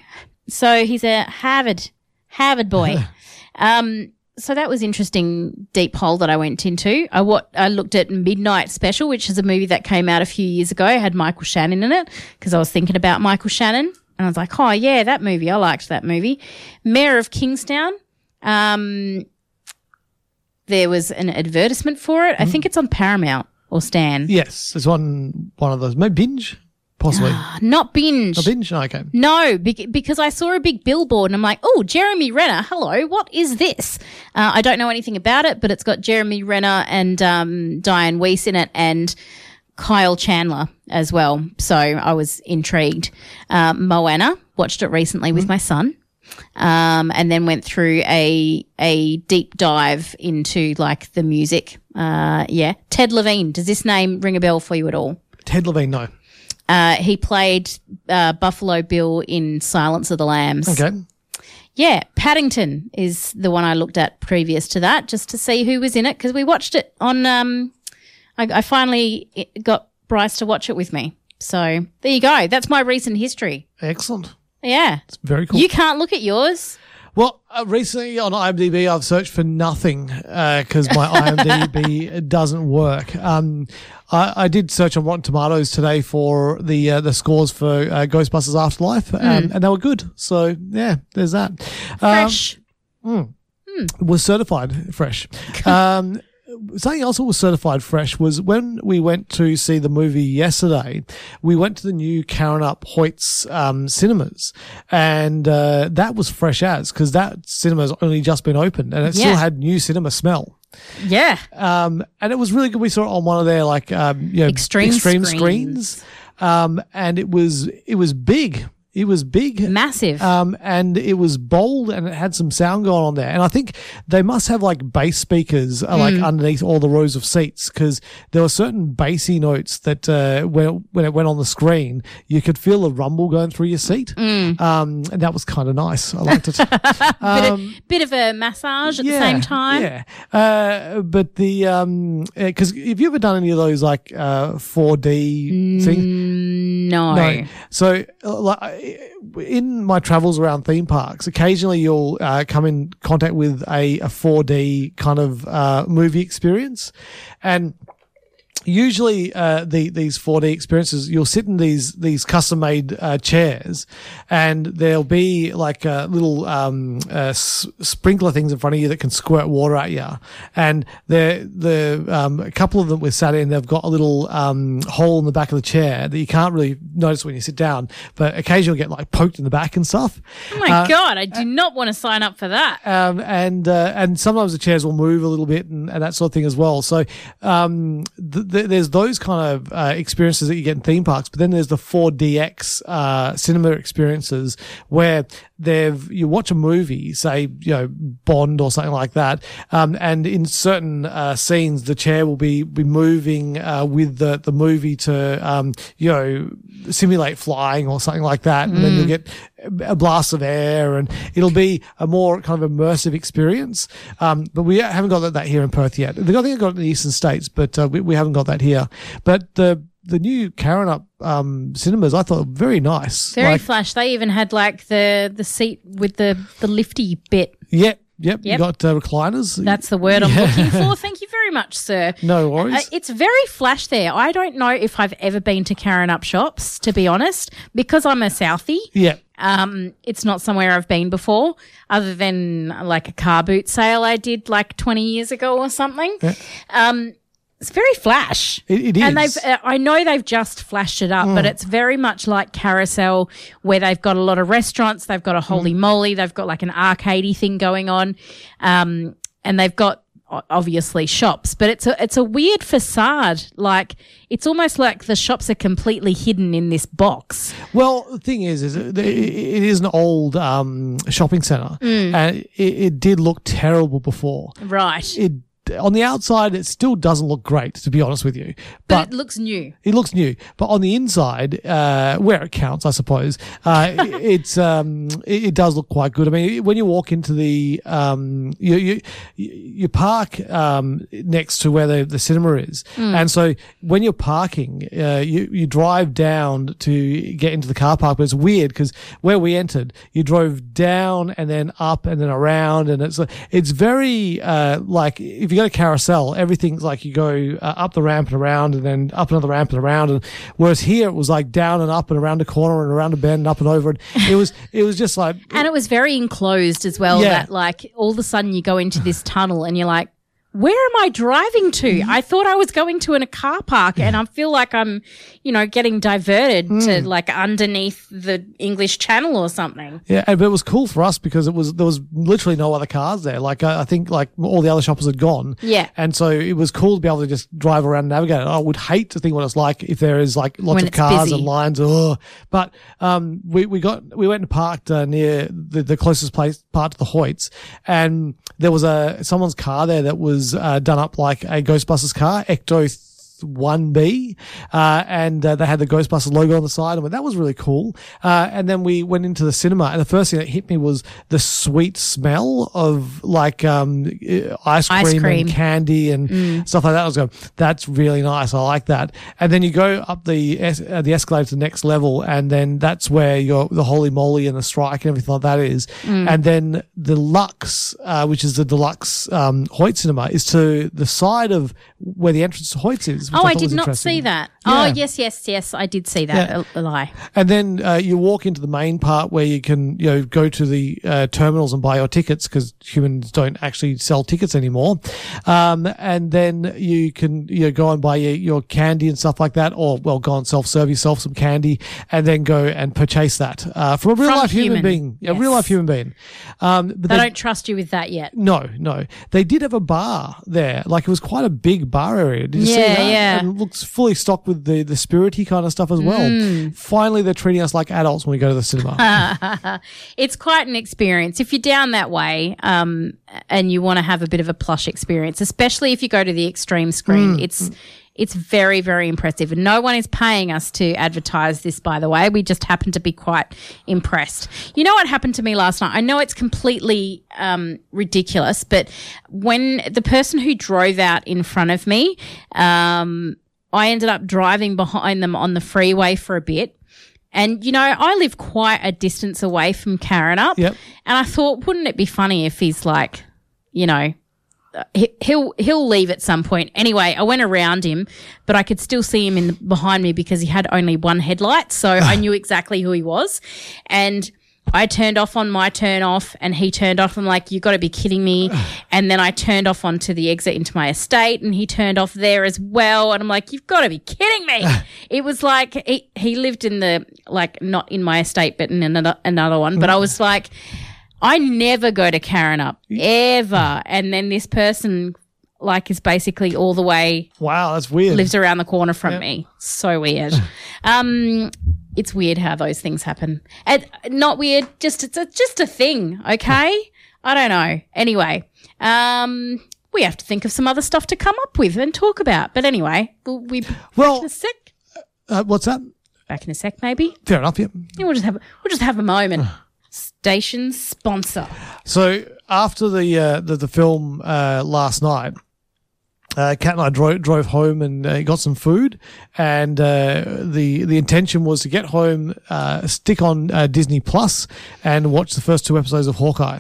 So he's a Harvard, Harvard boy. um, so that was interesting deep hole that I went into. I what I looked at Midnight Special, which is a movie that came out a few years ago. It had Michael Shannon in it because I was thinking about Michael Shannon, and I was like, oh yeah, that movie. I liked that movie. Mayor of Kingstown. Um, there was an advertisement for it. I think it's on Paramount or Stan. Yes, it's one one of those. Maybe binge, possibly. Not binge. a binge. No, okay. No, because I saw a big billboard and I'm like, oh, Jeremy Renner, hello, what is this? Uh, I don't know anything about it, but it's got Jeremy Renner and um, Dianne Wiest in it and Kyle Chandler as well. So I was intrigued. Uh, Moana, watched it recently with my son. Um, and then went through a a deep dive into like the music. Uh, yeah, Ted Levine. Does this name ring a bell for you at all? Ted Levine. No. Uh, he played uh, Buffalo Bill in Silence of the Lambs. Okay. Yeah, Paddington is the one I looked at previous to that, just to see who was in it because we watched it on. Um, I, I finally got Bryce to watch it with me. So there you go. That's my recent history. Excellent. Yeah, It's very cool. you can't look at yours. Well, uh, recently on IMDb, I've searched for nothing because my IMDb doesn't work. Um, I, I did search on Rotten Tomatoes today for the uh, the scores for uh, Ghostbusters Afterlife, um, Mm. and they were good. So yeah, there's that. Um, Fresh. mm, was certified fresh. something else that was certified fresh was when we went to see the movie yesterday. We went to the new Karen Up Hoyts um, cinemas, and uh, that was fresh as because that cinema's only just been opened, and it still had new cinema smell. Yeah. Um, and it was really good. We saw it on one of their like um, you know Extreme extreme screens. screens, um, and it was it was big. It was big, massive, um, and it was bold, and it had some sound going on there. And I think they must have like bass speakers uh, like Mm. underneath all the rows of seats because there were certain bassy notes that uh, when it, when it went on the screen, you could feel the rumble going through your seat, Mm. um, and that was kind of nice. I liked it. bit, Um, of, bit of a massage at the same time. yeah. Uh, but the um, because have you ever done any of those like uh 4D things? No. So, uh, like, in my travels around theme parks, occasionally you'll uh, come in contact with a, a 4D kind of uh, movie experience, and usually uh, the these 4D experiences, you'll sit in these these custom made uh, chairs, and there'll be like uh, little um, uh, s- sprinkler things in front of you that can squirt water at you, and the the um, a couple of them we sat in, they've got a little um, hole in the back of the chair that you can't really notice when you sit down, but occasionally you'll get like poked in the back and stuff. Oh my Uh, god, I do not want to sign up for that. um, and uh, and sometimes the chairs will move a little bit and, and that sort of thing as well. So um, th- th- there's those kind of uh, experiences that you get in theme parks, but then there's the 4DX uh, cinema experiences where they've you watch a movie, say you know Bond or something like that, um, and in certain uh, scenes the chair will be be moving uh, with the the movie to um, you know simulate flying or something like that, and then Mm. you'll get a blast of air and it'll be a more kind of immersive experience. Um, but we haven't got that, that here in Perth yet. I think I got it in the eastern states, but uh, we, we haven't got that here. But the the new Karrinyup um, cinemas, I thought very nice. Very Like, flash. They even had like the the seat with the the lifty bit. Yep, yep. You Yep. got uh, recliners. That's the word I'm Yeah. looking for. Thank you very much, sir. No worries. Uh, it's very flash there. I don't know if I've ever been to Karrinyup shops, to be honest, because I'm a Southie. Yeah. Um, it's not somewhere I've been before, other than like a car boot sale I did like 20 years ago or something. Yeah. Um, it's very flash. It- it And they've, uh, I know they've just flashed it up, Mm. but it's very much like Carousel, where they've got a lot of restaurants. They've got a holy Mm. moly. They've got like an arcadey thing going on, um, and they've got obviously shops. But it's a it's a weird facade. Like it's almost like the shops are completely hidden in this box. Well, the thing is, is it, it is an old um, shopping centre, Mm. and it, it did look terrible before. Right. It on the outside, it still doesn't look great, to be honest with you. But, it looks new. It looks new, but on the inside, uh, where it counts, I suppose, uh, it- it's um, it, it does look quite good. I mean, when you walk into the um, you you you park um, next to where the, the cinema is, Mm. and so when you're parking, uh, you you drive down to get into the car park. But it's weird because where we entered, you drove down and then up and then around, and it's it's very uh, like if you go to carousel, everything's like you go uh, up the ramp and around, and then up another ramp and around. And whereas here it was like down and up and around a corner and around a bend and up and over. And it was it was just like And it was very enclosed as well. Yeah. That like all of a sudden you go into this tunnel and you're like, where am I driving to? I thought I was going to in a car park, and I feel like I'm, you know, getting diverted to like underneath the English Channel or something. Yeah, and- but it was cool for us because it was there was literally no other cars there. Like I, I think like all the other shoppers had gone. Yeah. and so it was cool to be able to just drive around and navigate. it. I would hate to think what it's like if there is like lots When of cars busy. and lines. Ugh. But um, we we got we went and parked uh, near the, the closest place part to the Hoyts, and there was a someone's car there that was uh, done up like a Ghostbusters car, Ecto. 1B, uh, and uh, they had the Ghostbusters logo on the side, and that was really cool. Uh, and then we went into the cinema, and the first thing that hit me was the sweet smell of like um, ice cream, Ice cream. and candy and Mm. stuff like that. I was going, that's really nice. I like that. And then you go up the es- uh, the escalator to the next level, and then that's where your the holy moly and the strike and everything like that is. Mm. And then the Lux, uh, which is the deluxe um, Hoyt cinema, is to the side of where the entrance to Hoyts is. Oh, which Oh, I thought did not see that. Oh yes, yes, yes. I did see that. Yeah. A, a lie. And then uh, you walk into the main part where you can, you know, go to the uh, terminals and buy your tickets because humans don't actually sell tickets anymore. Um, and then you can, you know, go and buy your, your candy and stuff like that, or well, go and self-serve yourself some candy, and then go and purchase that uh, from a real From life human, human. being, a real life human being. Um, but They they- don't trust you with that yet. no, no. They did have a bar there. Like it was quite a big bar area. Did you see Yeah, that? yeah. And it looks fully stocked with the, the spirity kind of stuff as well. Mm. Finally, they're treating us like adults when we go to the cinema. it's quite an experience if you're down that way um, and you want to have a bit of a plush experience, especially if you go to the extreme screen. Mm. It's it's very very impressive, and no one is paying us to advertise this. By the way, we just happen to be quite impressed. You know what happened to me last night? I know it's completely um, ridiculous, but when the person who drove out in front of me, um, I ended up driving behind them on the freeway for a bit. And you know, I live quite a distance away from Karrinyup. Yep. And I thought, wouldn't it be funny if he's like, you know, he- he'll he'll leave at some point. Anyway, I went around him, but I could still see him in the, behind me because he had only one headlight, so I knew exactly who he was. And I turned off on my turn off, and he turned off. I'm like, you got to be kidding me! And then I turned off onto the exit into my estate, and he turned off there as well. And I'm like, you've got to be kidding me! it was like he he lived in the like not in my estate, but in another another one. But I was like. I never go to Karrinyup ever, and then this person like is basically all the way wow, that's weird. lives around the corner from me. So weird. um, it's weird how those things happen. And not weird, just it's a, just a thing. Okay, I don't know. Anyway, um, we have to think of some other stuff to come up with and talk about. But anyway, we'll we well, back in a sec. Uh, what's that? Back in a sec, maybe. Fair enough. Yeah. Yeah, we'll just have we'll just have a moment. Station sponsor. So after the uh, the, the film uh, last night, uh, Kat and I drove, drove home and uh, got some food, and uh, the the intention was to get home, uh, stick on uh, Disney Plus, and watch the first two episodes of Hawkeye.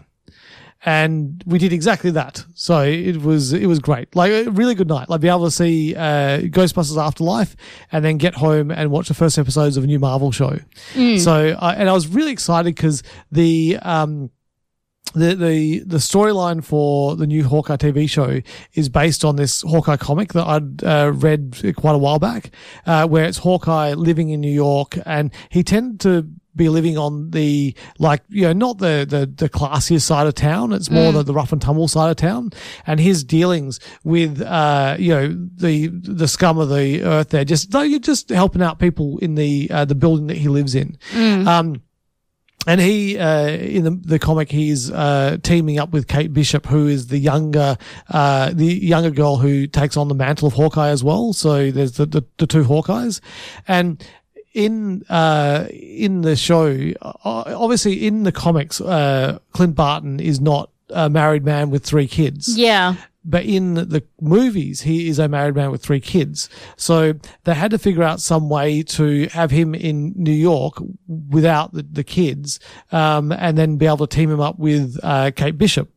And we did exactly that. So it was it was great, like a really good night. Like be able to see uh, Ghostbusters Afterlife, and then get home and watch the first episodes of a new Marvel show. Mm. So I and I was really excited because the um, the the the storyline for the new Hawkeye TV show is based on this Hawkeye comic that I'd uh, read quite a while back, uh, where it's Hawkeye living in New York, and he tended to be living on the like you know not the the, the classiest side of town it's more Mm. the, the rough and tumble side of town and his dealings with uh you know the the scum of the earth there just though you're just helping out people in the uh, the building that he lives in Mm. um and he, uh, in the, the comic, he's uh, teaming up with Kate Bishop, who is the younger, uh, the younger girl who takes on the mantle of Hawkeye as well. So there's the, the, the two Hawkeyes, and in uh, in the show, obviously in the comics, uh, Clint Barton is not a married man with three kids. Yeah. But in the movies, he is a married man with three kids. So they had to figure out some way to have him in New York without the, the kids, um, and then be able to team him up with uh, Kate Bishop.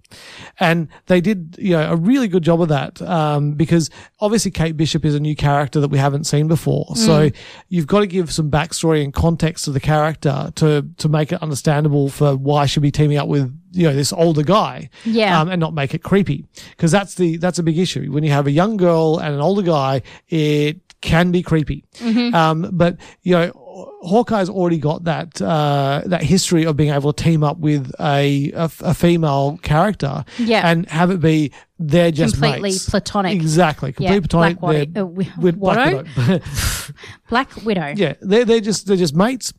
And they did, you know, a really good job of that, um, because obviously Kate Bishop is a new character that we haven't seen before. So Mm. you've got to give some backstory and context to the character to, to make it understandable for why she'll be teaming up with, you know, this older guy. Yeah. Um, and not make it creepy. Cause that's the, that's a big issue. When you have a young girl and an older guy, it can be creepy. Mhm. Um, but, you know, Hawkeye's already got that, uh, that history of being able to team up with a, a, a female character. Yeah. And have it be, they're just completely mates. platonic. Exactly. Yeah, Completely platonic. Black Widow. They're- Uh, Black Widow? Widow. Black Widow. Yeah, they're they're just they're just mates.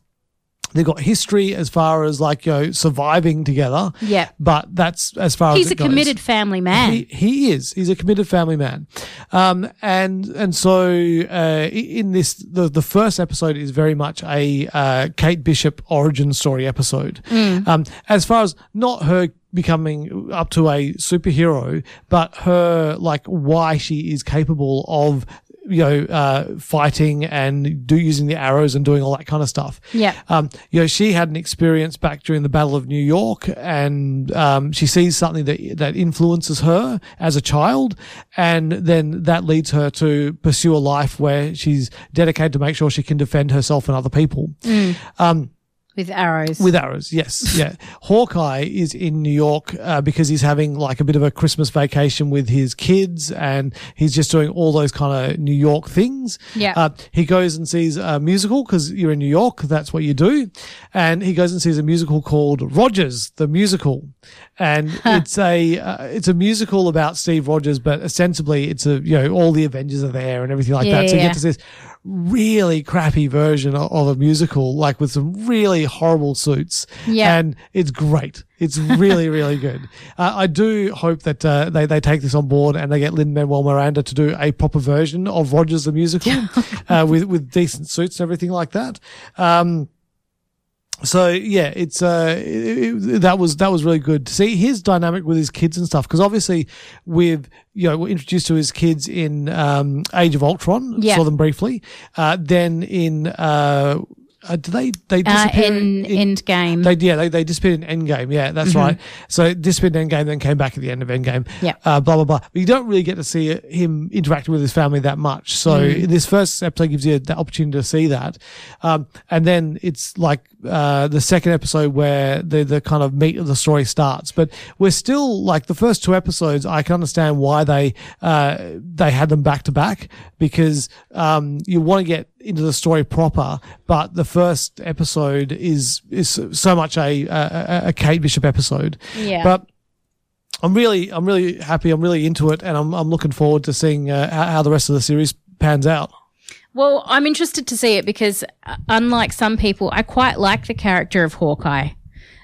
They've got history as far as like you know surviving together. Yeah. but that's as far He's as he's a goes. committed family man. He, he is. He's a committed family man, um, and and so uh, in this the the first episode is very much a uh, Kate Bishop origin story episode. Mm. Um, as far as not her becoming up to a superhero, but her like why she is capable of you know, uh, fighting and do using the arrows and doing all that kind of stuff. Yeah. Um, you know, she had an experience back during the Battle of New York, and um, she sees something that that influences her as a child, and then that leads her to pursue a life where she's dedicated to make sure she can defend herself and other people. Mm. Um, With arrows. with arrows, yes, yeah. Hawkeye is in New York uh, because he's having like a bit of a Christmas vacation with his kids, and he's just doing all those kind of New York things. Yeah. Uh, he goes and sees a musical because you're in New York. That's what you do, and he goes and sees a musical called Rogers the Musical, and it's a uh, it's a musical about Steve Rogers, but ostensibly it's a you know all the Avengers are there and everything like Yeah, that. So you get to see this really crappy version of, a musical, like with some really horrible suits. Yeah. And it's great. It's really, really good. Uh, I do hope that uh, they, they take this on board and they get Lin Manuel Miranda to do a proper version of Rogers the Musical uh, with, with decent suits and everything like that. Um, so yeah, it's uh, it- it- that was that was really good to see his dynamic with his kids and stuff. Because obviously, with you know, we're introduced to his kids in um, Age of Ultron. Yeah. Saw them briefly. Uh, then in uh, uh, do they they Uh, disappear in Endgame. They yeah they they disappeared in Endgame. Yeah, that's Mhm. right. So disappeared in Endgame, then came back at the end of Endgame. Yeah. Uh, blah blah blah. But you don't really get to see him interacting with his family that much. So Mm. this first episode gives you the opportunity to see that, um, and then it's like uh, the second episode where the the kind of meat of the story starts. But we're still like the first two episodes. I can understand why they uh, they had them back to back because um, you want to get into the story proper, but the first episode is is so much a a, a Kate Bishop episode. Yeah. But I'm really I'm really happy. I'm really into it, and I'm I'm looking forward to seeing uh, how, how the rest of the series pans out. Well, I'm interested to see it because, uh, unlike some people, I quite like the character of Hawkeye.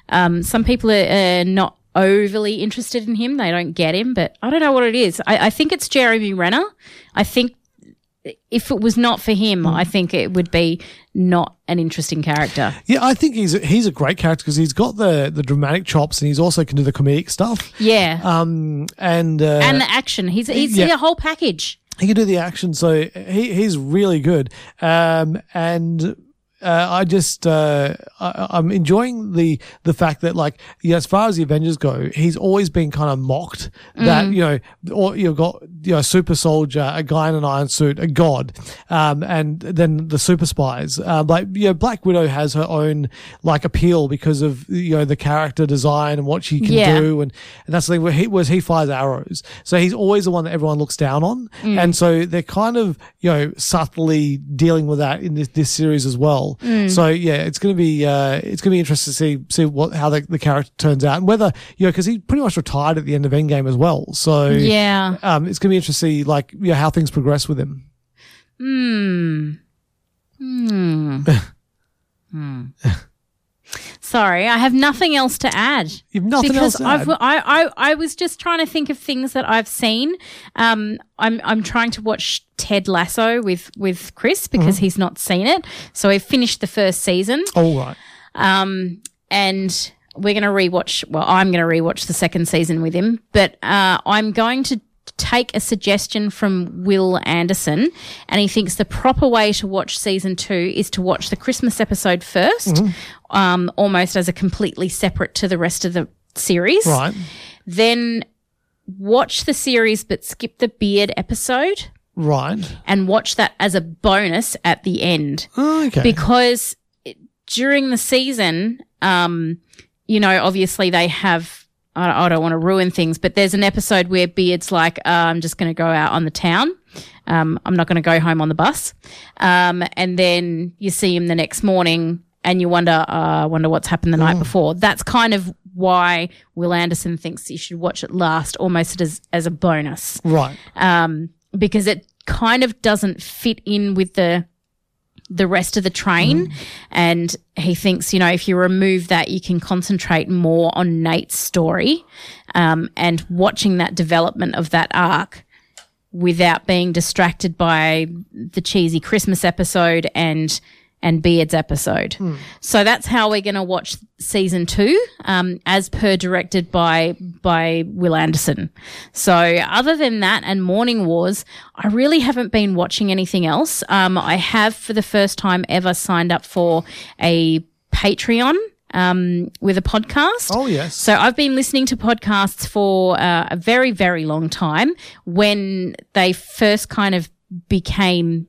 Um, some people are uh, not overly interested in him; they don't get him. But I don't know what it is. I, I think it's Jeremy Renner. I think if it was not for him, Hmm. I think it would be not an interesting character. Yeah, I think he's he's a great character because he's got the the dramatic chops, and he's also can do the comedic stuff. Yeah, Um, and uh, and the action. He's he's yeah. a whole package. he can do the action, so he he's really good. Um, and uh, I just uh, I, I'm enjoying the the fact that like you know, as far as the Avengers go, he's always been kind of mocked that Mm. you know or you've got you know a super soldier, a guy in an iron suit, a god, um, and then the super spies. Uh, like you know, Black Widow has her own like appeal because of you know the character design and what she can Yeah. do, and, and that's the thing where he was he fires arrows, so he's always the one that everyone looks down on, Mm. and so they're kind of you know subtly dealing with that in this, this series as well. Mm. So yeah, it's gonna be uh, it's gonna be interesting to see see what how the, the character turns out and whether you know because he pretty much retired at the end of Endgame as well. So Yeah. um, it's gonna be interesting to see like you know, how things progress with him. Hmm. Hmm. hmm. Sorry, I have nothing else to add. You've nothing because else to I've, add? I, I, I was just trying to think of things that I've seen. Um, I'm, I'm trying to watch Ted Lasso with, with Chris because Mhm. he's not seen it. So I finished the first season. All right. Um, and we're going to rewatch. Well, I'm going to rewatch the second season with him, but uh, I'm going to take a suggestion from Will Anderson, and he thinks the proper way to watch season two is to watch the Christmas episode 1st um, almost as a completely separate to the rest of the series. Right. Then watch the series, but skip the beard episode Right. and watch that as a bonus at the end. Okay. Because during the season, um, you know, obviously they have. I don't want to ruin things, but there's an episode where Beard's like, uh, "I'm just going to go out on the town. Um, I'm not going to go home on the bus." Um, and then you see him the next morning, and you wonder, uh, wonder what's happened the night before. That's kind of why Will Anderson thinks you should watch it last, almost as as a bonus Right. um, because it kind of doesn't fit in with the the rest of the train. And he thinks, you know, if you remove that, you can concentrate more on Nate's story um, and watching that development of that arc without being distracted by the cheesy Christmas episode and and Beard's episode. So that's how we're going to watch season two, um, as per directed by by Will Anderson. So other than that and Morning Wars, I really haven't been watching anything else. Um, I have for the first time ever signed up for a Patreon. Um, with a podcast. Oh, yes. So I've been listening to podcasts for uh, a very, very long time when they first kind of became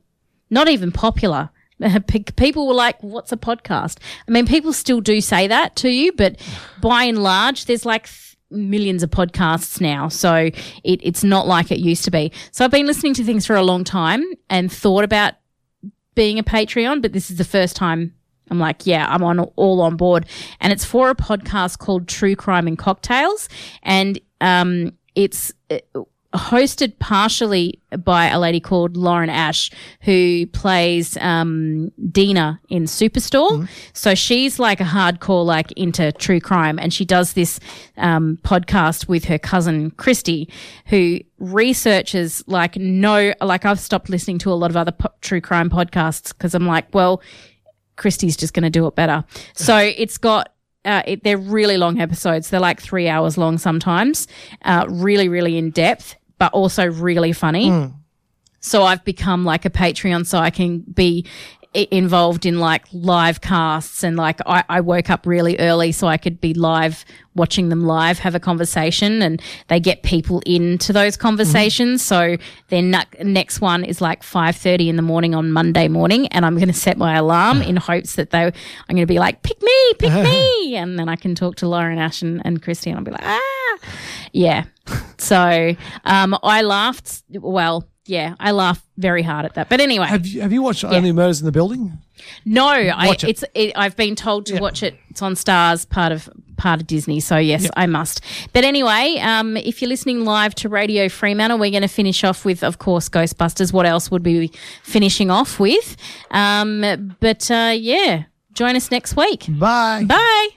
not even popular. Pe- People were like, what's a podcast? I mean, people still do say that to you, but by and large, there's like th- millions of podcasts now. So it, it's not like it used to be. So I've been listening to things for a long time and thought about being a Patreon, but this is the first time I'm like, yeah, I'm on all on board. And it's for a podcast called True Crime and Cocktails. And um, it's uh, hosted partially by a lady called Lauren Ash, who plays um, Dina in Superstore. So she's like a hardcore, like into true crime. And she does this um, podcast with her cousin Christy, who researches like no, like I've stopped listening to a lot of other po- true crime podcasts because I'm like, well, Christy's just going to do it better. So it's got. Uh, it, they're really long episodes. They're like three hours long sometimes. Uh, really, really in depth, but also really funny. Hmm. So I've become like a Patreon so I can be involved in like live casts and like I, I woke up really early so I could be live watching them live have a conversation and they get people into those conversations. So their ne- next one is like 5.30 in the morning on monday morning and i'm going to set my alarm in hopes that they i'm going to be like pick me pick me! And then i can talk to lauren ash and, and christy and i'll be like ah! Yeah. So um, i laughed well yeah i laugh very hard at that but anyway Have you, have you watched Only Murders in the Building? no, I, it. it's it, I've been told to watch it. It's on Stars, part of part of Disney. So yes, I must. But anyway, um, if you're listening live to Radio Fremantle, we're going to finish off with, of course, Ghostbusters. What else would we be finishing off with? Um, but uh, yeah, join us next week. Bye. Bye.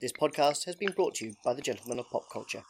This podcast has been brought to you by the Gentlemen of Pop Culture.